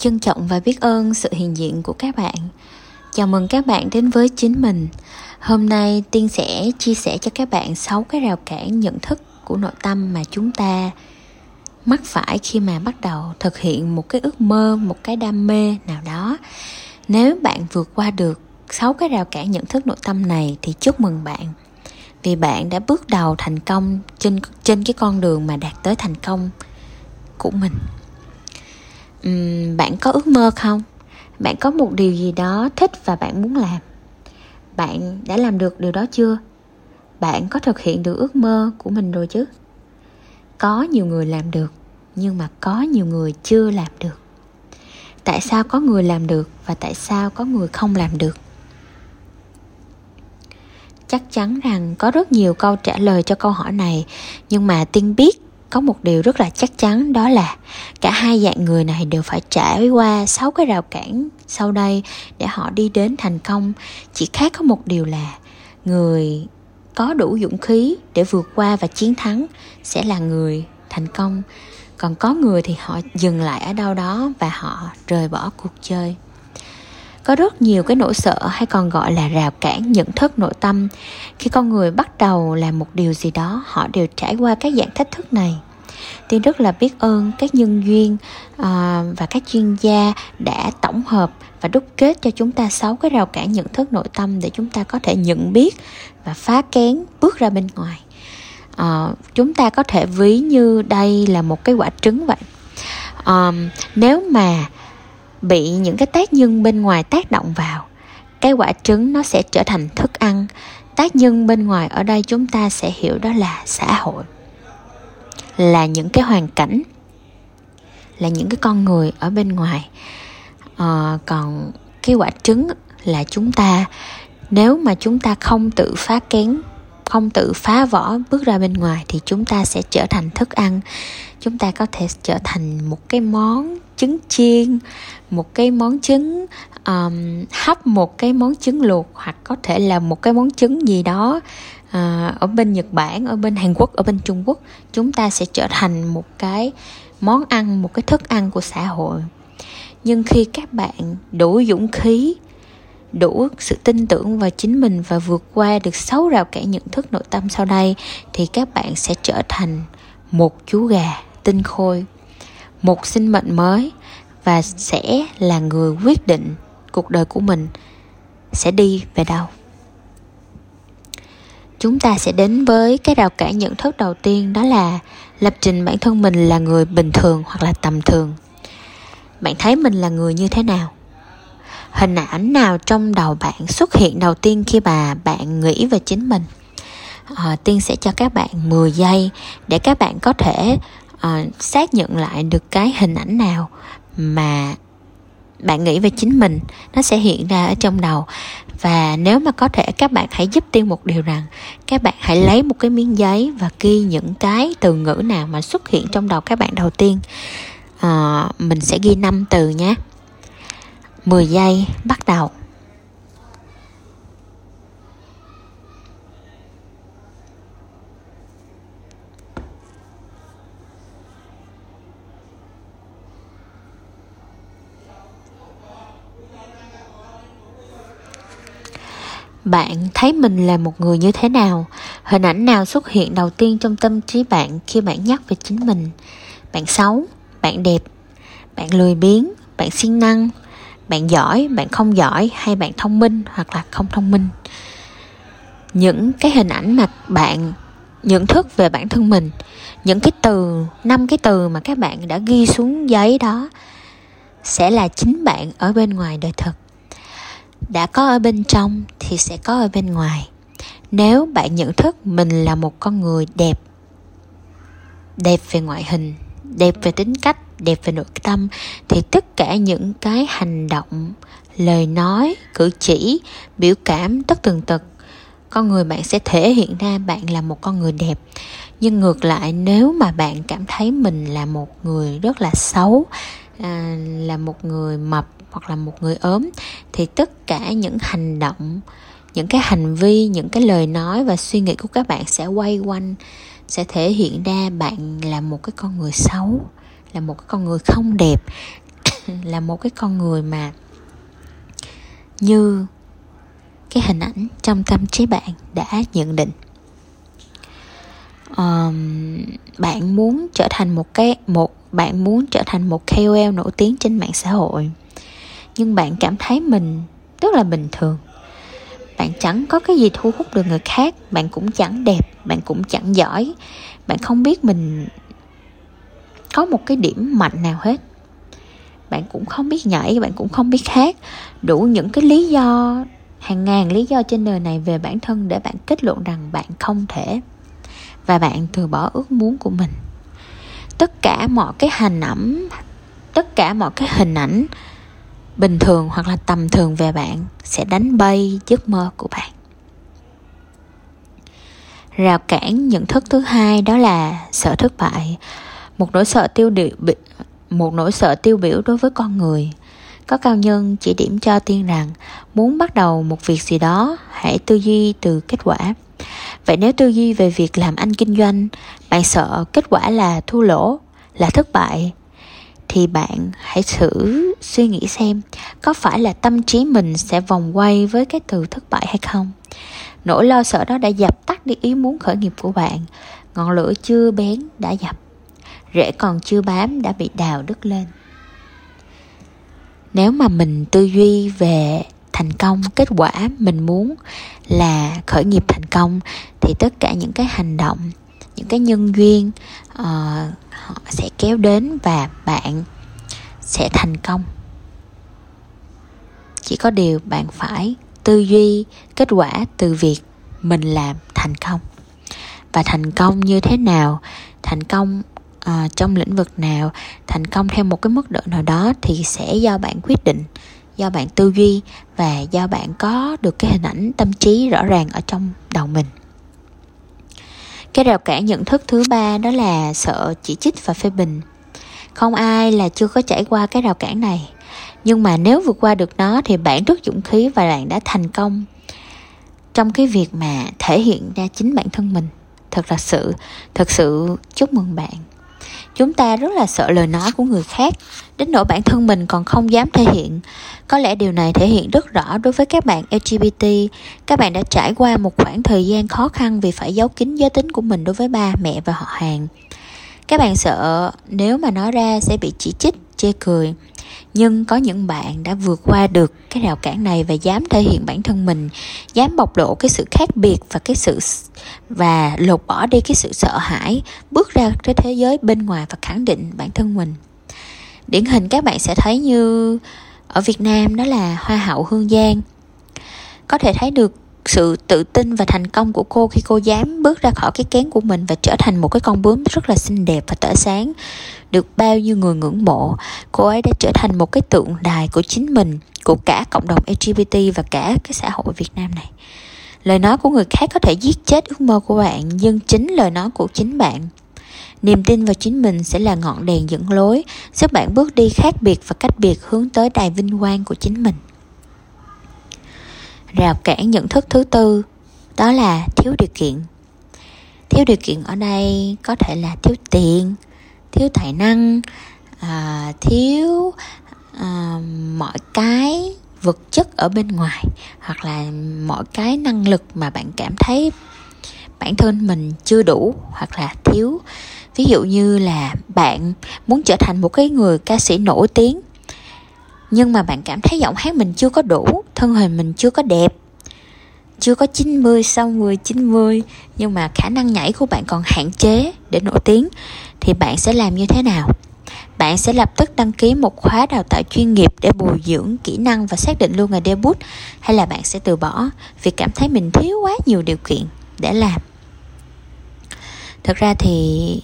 trân trọng và biết ơn sự hiện diện của các bạn. Chào mừng các bạn đến với chính mình. Hôm nay tiên sẽ chia sẻ cho các bạn 6 cái rào cản nhận thức của nội tâm mà chúng ta mắc phải khi mà bắt đầu thực hiện một cái ước mơ, một cái đam mê nào đó. Nếu bạn vượt qua được 6 cái rào cản nhận thức nội tâm này thì chúc mừng bạn. Vì bạn đã bước đầu thành công trên trên cái con đường mà đạt tới thành công của mình uhm, bạn có ước mơ không? Bạn có một điều gì đó thích và bạn muốn làm? Bạn đã làm được điều đó chưa? Bạn có thực hiện được ước mơ của mình rồi chứ? Có nhiều người làm được nhưng mà có nhiều người chưa làm được. Tại sao có người làm được và tại sao có người không làm được? Chắc chắn rằng có rất nhiều câu trả lời cho câu hỏi này nhưng mà tiên biết có một điều rất là chắc chắn, đó là cả hai dạng người này đều phải trải qua sáu cái rào cản sau đây để họ đi đến thành công. Chỉ khác có một điều là người có đủ dũng khí để vượt qua và chiến thắng sẽ là người thành công. Còn có người thì họ dừng lại ở đâu đó và họ rời bỏ cuộc chơi có rất nhiều cái nỗi sợ hay còn gọi là rào cản nhận thức nội tâm. Khi con người bắt đầu làm một điều gì đó họ đều trải qua các dạng thách thức này. Tiên rất là biết ơn các nhân duyên uh, và các chuyên gia đã tổng hợp và đúc kết cho chúng ta sáu cái rào cản nhận thức nội tâm để chúng ta có thể nhận biết và phá kén bước ra bên ngoài. Uh, chúng ta có thể ví như đây là một cái quả trứng vậy. Um, nếu mà bị những cái tác nhân bên ngoài tác động vào. Cái quả trứng nó sẽ trở thành thức ăn. Tác nhân bên ngoài ở đây chúng ta sẽ hiểu đó là xã hội. Là những cái hoàn cảnh. Là những cái con người ở bên ngoài. À, còn cái quả trứng là chúng ta nếu mà chúng ta không tự phá kén không tự phá vỏ bước ra bên ngoài thì chúng ta sẽ trở thành thức ăn. Chúng ta có thể trở thành một cái món trứng chiên một cái món trứng um, hấp một cái món trứng luộc hoặc có thể là một cái món trứng gì đó uh, ở bên nhật bản ở bên hàn quốc ở bên trung quốc. Chúng ta sẽ trở thành một cái món ăn một cái thức ăn của xã hội. Nhưng khi các bạn đủ dũng khí đủ sự tin tưởng vào chính mình và vượt qua được sáu rào cản nhận thức nội tâm sau đây, thì các bạn sẽ trở thành một chú gà tinh khôi, một sinh mệnh mới và sẽ là người quyết định cuộc đời của mình sẽ đi về đâu. Chúng ta sẽ đến với cái rào cản nhận thức đầu tiên, đó là lập trình bản thân mình là người bình thường hoặc là tầm thường. Bạn thấy mình là người như thế nào? Hình ảnh nào trong đầu bạn xuất hiện đầu tiên khi bà, bạn nghĩ về chính mình? À, tiên sẽ cho các bạn 10 giây để các bạn có thể à, xác nhận lại được cái hình ảnh nào mà bạn nghĩ về chính mình. Nó sẽ hiện ra ở trong đầu. Và nếu mà có thể các bạn hãy giúp tiên một điều rằng các bạn hãy lấy một cái miếng giấy và ghi những cái từ ngữ nào mà xuất hiện trong đầu các bạn đầu tiên. À, mình sẽ ghi 5 từ nhé. 10 giây, bắt đầu. Bạn thấy mình là một người như thế nào? Hình ảnh nào xuất hiện đầu tiên trong tâm trí bạn khi bạn nhắc về chính mình? Bạn xấu, bạn đẹp, bạn lười biếng, bạn siêng năng bạn giỏi, bạn không giỏi hay bạn thông minh hoặc là không thông minh. Những cái hình ảnh mà bạn nhận thức về bản thân mình, những cái từ, năm cái từ mà các bạn đã ghi xuống giấy đó sẽ là chính bạn ở bên ngoài đời thực. Đã có ở bên trong thì sẽ có ở bên ngoài. Nếu bạn nhận thức mình là một con người đẹp đẹp về ngoại hình, đẹp về tính cách đẹp về nội tâm thì tất cả những cái hành động lời nói cử chỉ biểu cảm tất tần tật con người bạn sẽ thể hiện ra bạn là một con người đẹp. Nhưng ngược lại nếu mà bạn cảm thấy mình là một người rất là xấu à, là một người mập hoặc là một người ốm thì tất cả những hành động những cái hành vi những cái lời nói và suy nghĩ của các bạn sẽ quay quanh sẽ thể hiện ra bạn là một cái con người xấu là một cái con người không đẹp là một cái con người mà như cái hình ảnh trong tâm trí bạn đã nhận định. Um, bạn muốn trở thành một cái một bạn muốn trở thành một KOL nổi tiếng trên mạng xã hội nhưng bạn cảm thấy mình rất là bình thường. Bạn chẳng có cái gì thu hút được người khác bạn cũng chẳng đẹp bạn cũng chẳng giỏi bạn không biết mình có một cái điểm mạnh nào hết. Bạn cũng không biết nhảy, bạn cũng không biết hát. Đủ những cái lý do, hàng ngàn lý do trên đời này về bản thân để bạn kết luận rằng bạn không thể. Và bạn từ bỏ ước muốn của mình. Tất cả mọi cái hình ảnh, tất cả mọi cái hình ảnh bình thường hoặc là tầm thường về bạn sẽ đánh bay giấc mơ của bạn. Rào cản nhận thức thứ hai đó là sợ thất bại một nỗi sợ tiêu điệu một nỗi sợ tiêu biểu đối với con người. Có cao nhân chỉ điểm cho tiên rằng muốn bắt đầu một việc gì đó, hãy tư duy từ kết quả. Vậy nếu tư duy về việc làm ăn kinh doanh, bạn sợ kết quả là thua lỗ, là thất bại, thì bạn hãy thử suy nghĩ xem có phải là tâm trí mình sẽ vòng quay với cái từ thất bại hay không. Nỗi lo sợ đó đã dập tắt đi ý muốn khởi nghiệp của bạn. Ngọn lửa chưa bén đã dập rễ còn chưa bám đã bị đào đứt lên. Nếu mà mình tư duy về thành công kết quả mình muốn là khởi nghiệp thành công thì tất cả những cái hành động những cái nhân duyên uh, họ sẽ kéo đến và bạn sẽ thành công. Chỉ có điều bạn phải tư duy kết quả từ việc mình làm thành công. Và thành công như thế nào? Thành công uh, trong lĩnh vực nào thành công theo một cái mức độ nào đó thì sẽ do bạn quyết định do bạn tư duy và do bạn có được cái hình ảnh tâm trí rõ ràng ở trong đầu mình. Cái rào cản nhận thức thứ ba đó là sợ chỉ trích và phê bình. Không ai là chưa có trải qua cái rào cản này nhưng mà nếu vượt qua được nó thì bạn rất dũng khí và bạn đã thành công trong cái việc mà thể hiện ra chính bản thân mình. Thật là sự thật sự chúc mừng bạn chúng ta rất là sợ lời nói của người khác. Đến nỗi bản thân mình còn không dám thể hiện. Có lẽ điều này thể hiện rất rõ đối với các bạn lgbt các bạn đã trải qua một khoảng thời gian khó khăn vì phải giấu kín giới tính của mình đối với ba mẹ và họ hàng. Các bạn sợ nếu mà nói ra sẽ bị chỉ trích chê cười. Nhưng có những bạn đã vượt qua được cái rào cản này và dám thể hiện bản thân mình, dám bộc lộ cái sự khác biệt và cái sự và lột bỏ đi cái sự sợ hãi, bước ra cái thế giới bên ngoài và khẳng định bản thân mình. Điển hình các bạn sẽ thấy như ở việt nam, đó là hoa hậu hương giang. Có thể thấy được sự tự tin và thành công của cô khi cô dám bước ra khỏi cái kén của mình và trở thành một cái con bướm rất là xinh đẹp và tỏa sáng, được bao nhiêu người ngưỡng mộ. Cô ấy đã trở thành một cái tượng đài của chính mình, của cả cộng đồng lgbt và cả cái xã hội việt nam này. Lời nói của người khác có thể giết chết ước mơ của bạn, nhưng chính lời nói của chính bạn, niềm tin vào chính mình sẽ là ngọn đèn dẫn lối, giúp bạn bước đi khác biệt và cách biệt hướng tới đài vinh quang của chính mình rào cản nhận thức thứ tư đó là thiếu điều kiện. Thiếu điều kiện ở đây có thể là thiếu tiền thiếu tài năng à, thiếu à, mọi cái vật chất ở bên ngoài hoặc là mọi cái năng lực mà bạn cảm thấy bản thân mình chưa đủ hoặc là thiếu. Ví dụ như là bạn muốn trở thành một cái người ca sĩ nổi tiếng nhưng mà bạn cảm thấy giọng hát mình chưa có đủ thân hình mình chưa có đẹp chưa có 90, 60, 90 nhưng mà khả năng nhảy của bạn còn hạn chế để nổi tiếng thì bạn sẽ làm như thế nào? Bạn sẽ lập tức đăng ký một khóa đào tạo chuyên nghiệp để bồi dưỡng kỹ năng và xác định luôn ngày debut hay là bạn sẽ từ bỏ vì cảm thấy mình thiếu quá nhiều điều kiện để làm. Thực ra thì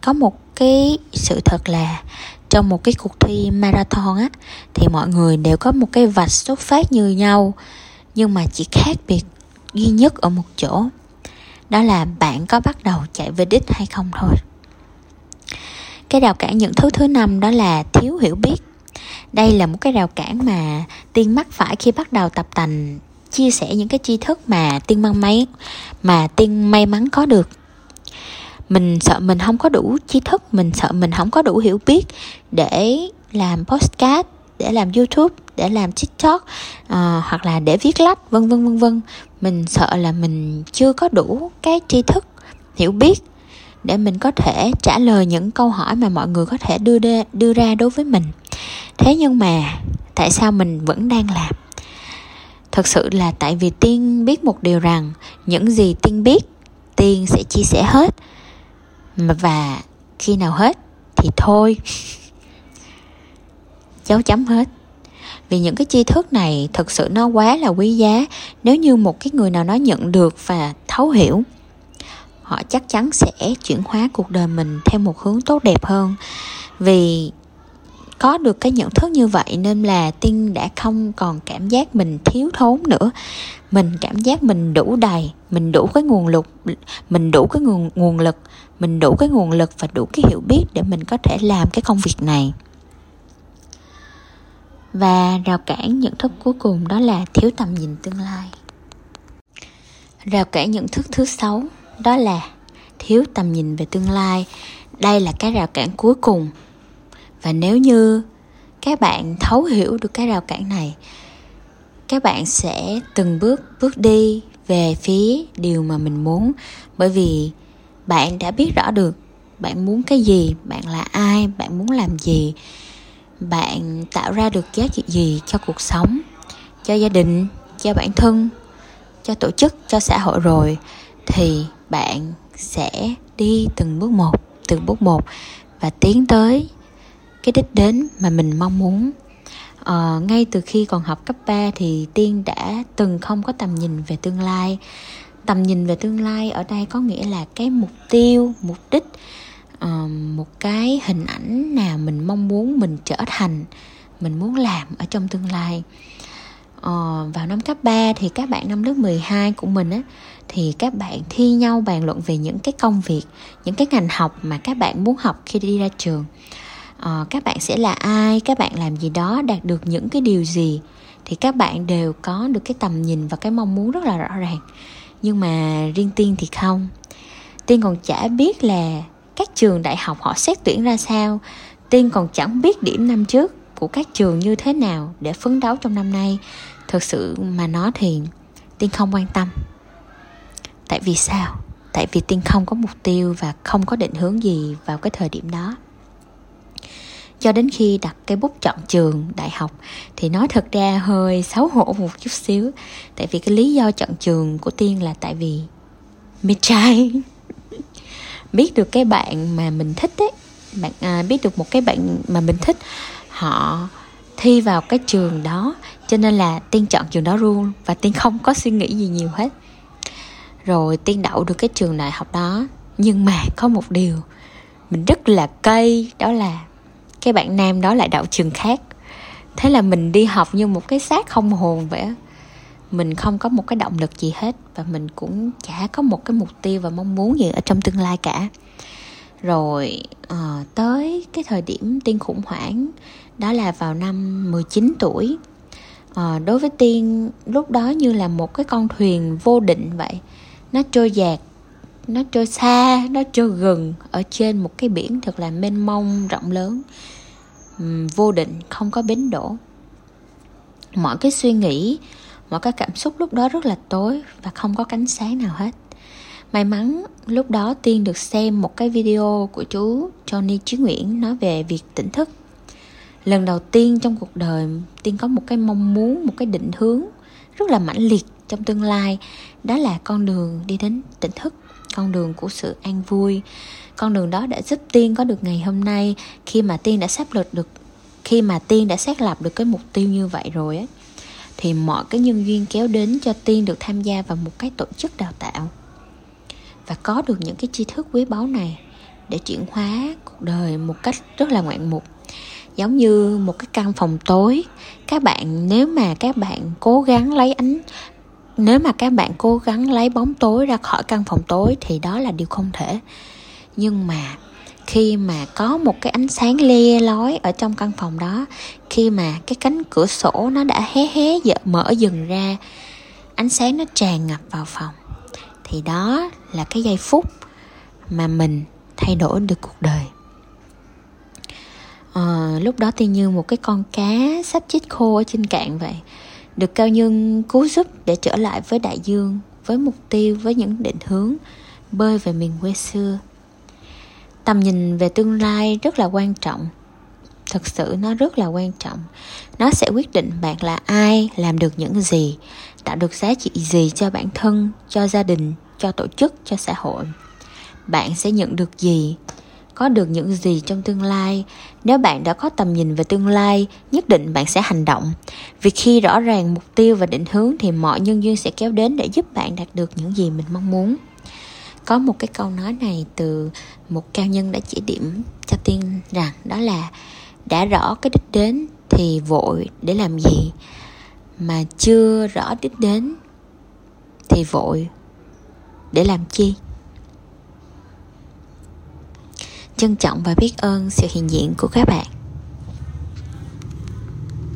có một cái sự thật là trong một cái cuộc thi marathon á, thì mọi người đều có một cái vạch xuất phát như nhau, nhưng mà chỉ khác biệt duy nhất ở một chỗ, đó là bạn có bắt đầu chạy về đích hay không thôi. Cái rào cản nhận thứ thứ năm đó là thiếu hiểu biết. Đây là một cái rào cản mà tiên mắc phải khi bắt đầu tập tành, chia sẻ những cái tri thức mà tiên mang máy mà tiên may mắn có được mình sợ mình không có đủ tri thức mình sợ mình không có đủ hiểu biết để làm postcard để làm youtube để làm tiktok uh, hoặc là để viết lách vân vân vân vân. Mình sợ là mình chưa có đủ cái tri thức hiểu biết để mình có thể trả lời những câu hỏi mà mọi người có thể đưa đê, đưa ra đối với mình. Thế nhưng mà tại sao mình vẫn đang làm? Thật sự là tại vì tiên biết một điều rằng những gì tiên biết tiên sẽ chia sẻ hết và khi nào hết thì thôi. Cháu chấm hết. Vì những cái tri thức này thực sự nó quá là quý giá nếu như một cái người nào đó nhận được và thấu hiểu. Họ chắc chắn sẽ chuyển hóa cuộc đời mình theo một hướng tốt đẹp hơn. Vì có được cái nhận thức như vậy nên là tiên đã không còn cảm giác mình thiếu thốn nữa. Mình cảm giác mình đủ đầy, mình đủ cái nguồn lực, mình đủ cái nguồn nguồn lực, mình đủ cái nguồn lực và đủ cái hiểu biết để mình có thể làm cái công việc này. Và rào cản nhận thức cuối cùng đó là thiếu tầm nhìn tương lai. Rào cản nhận thức thứ sáu đó là thiếu tầm nhìn về tương lai. Đây là cái rào cản cuối cùng và nếu như các bạn thấu hiểu được cái rào cản này, các bạn sẽ từng bước bước đi về phía điều mà mình muốn. Bởi vì bạn đã biết rõ được bạn muốn cái gì, bạn là ai, bạn muốn làm gì. Bạn tạo ra được giá trị gì cho cuộc sống, cho gia đình, cho bản thân, cho tổ chức, cho xã hội rồi, thì bạn sẽ đi từng bước một, từng bước một và tiến tới cái đích đến mà mình mong muốn. Ờ, ngay từ khi còn học cấp 3 thì tiên đã từng không có tầm nhìn về tương lai. Tầm nhìn về tương lai ở đây có nghĩa là cái mục tiêu mục đích uh, một cái hình ảnh nào mình mong muốn mình trở thành mình muốn làm ở trong tương lai. Ờ, vào năm cấp 3 thì các bạn năm lớp 12 của mình á thì các bạn thi nhau bàn luận về những cái công việc những cái ngành học mà các bạn muốn học khi đi ra trường à, các bạn sẽ là ai? Các bạn làm gì đó? Đạt được những cái điều gì? Thì các bạn đều có được cái tầm nhìn và cái mong muốn rất là rõ ràng. Nhưng mà riêng tiên thì không. Tiên còn chả biết là các trường đại học họ xét tuyển ra sao. Tiên còn chẳng biết điểm năm trước của các trường như thế nào để phấn đấu trong năm nay. Thực sự mà nói thì tiên không quan tâm. Tại vì sao? Tại vì tiên không có mục tiêu và không có định hướng gì vào cái thời điểm đó cho đến khi đặt cái bút chọn trường đại học thì nói thật ra hơi xấu hổ một chút xíu. Tại vì cái lý do chọn trường của tiên là tại vì mê trai. Biết được cái bạn mà mình thích ấy bạn à, biết được một cái bạn mà mình thích họ thi vào cái trường đó. Cho nên là tiên chọn trường đó luôn và tiên không có suy nghĩ gì nhiều hết. Rồi tiên đậu được cái trường đại học đó. Nhưng mà có một điều mình rất là cây đó là cái bạn nam đó lại đậu trường khác. Thế là mình đi học như một cái xác không hồn vậy mình không có một cái động lực gì hết và mình cũng chả có một cái mục tiêu và mong muốn gì ở trong tương lai cả. Rồi uh, tới cái thời điểm tiên khủng hoảng đó là vào năm 19 tuổi. Uh, đối với tiên lúc đó như là một cái con thuyền vô định vậy. Nó trôi dạt nó trôi xa, nó trôi gần ở trên một cái biển thật là mênh mông, rộng lớn vô định, không có bến đổ mọi cái suy nghĩ, mọi cái cảm xúc lúc đó rất là tối và không có cánh sáng nào hết. May mắn, lúc đó tiên được xem một cái video của chú johnny chí nguyễn nói về việc tỉnh thức. Lần đầu tiên trong cuộc đời, tiên có một cái mong muốn, một cái định hướng rất là mãnh liệt trong tương lai, đó là con đường đi đến tỉnh thức con đường của sự an vui. Con đường đó đã giúp tiên có được ngày hôm nay, khi mà tiên đã xác lập được, khi mà tiên đã xác lập được cái mục tiêu như vậy rồi á. Thì mọi cái nhân duyên kéo đến cho tiên được tham gia vào một cái tổ chức đào tạo. Và có được những cái tri thức quý báu này để chuyển hóa cuộc đời một cách rất là ngoạn mục. Giống như một cái căn phòng tối. Các bạn, nếu mà các bạn cố gắng lấy ánh nếu mà các bạn cố gắng lấy bóng tối ra khỏi căn phòng tối thì đó là điều không thể. Nhưng mà khi mà có một cái ánh sáng le lói ở trong căn phòng đó khi mà cái cánh cửa sổ nó đã hé hé dở, mở dần ra ánh sáng nó tràn ngập vào phòng thì đó là cái giây phút mà mình thay đổi được cuộc đời. À, lúc đó tiên như một cái con cá sắp chết khô ở trên cạn vậy được cao nhân cứu giúp để trở lại với đại dương, với mục tiêu, với những định hướng bơi về miền quê xưa. Tầm nhìn về tương lai rất là quan trọng. Thực sự nó rất là quan trọng. Nó sẽ quyết định bạn là ai, làm được những gì, tạo được giá trị gì cho bản thân, cho gia đình, cho tổ chức, cho xã hội. Bạn sẽ nhận được gì? Có được những gì trong tương lai. Nếu bạn đã có tầm nhìn về tương lai, nhất định bạn sẽ hành động. Vì khi rõ ràng mục tiêu và định hướng thì mọi nhân duyên sẽ kéo đến để giúp bạn đạt được những gì mình mong muốn. Có một cái câu nói này từ một cao nhân đã chỉ điểm cho tiên rằng, đó là, đã rõ cái đích đến thì vội để làm gì, mà chưa rõ đích đến thì vội để làm chi? Trân trọng và biết ơn sự hiện diện của các bạn.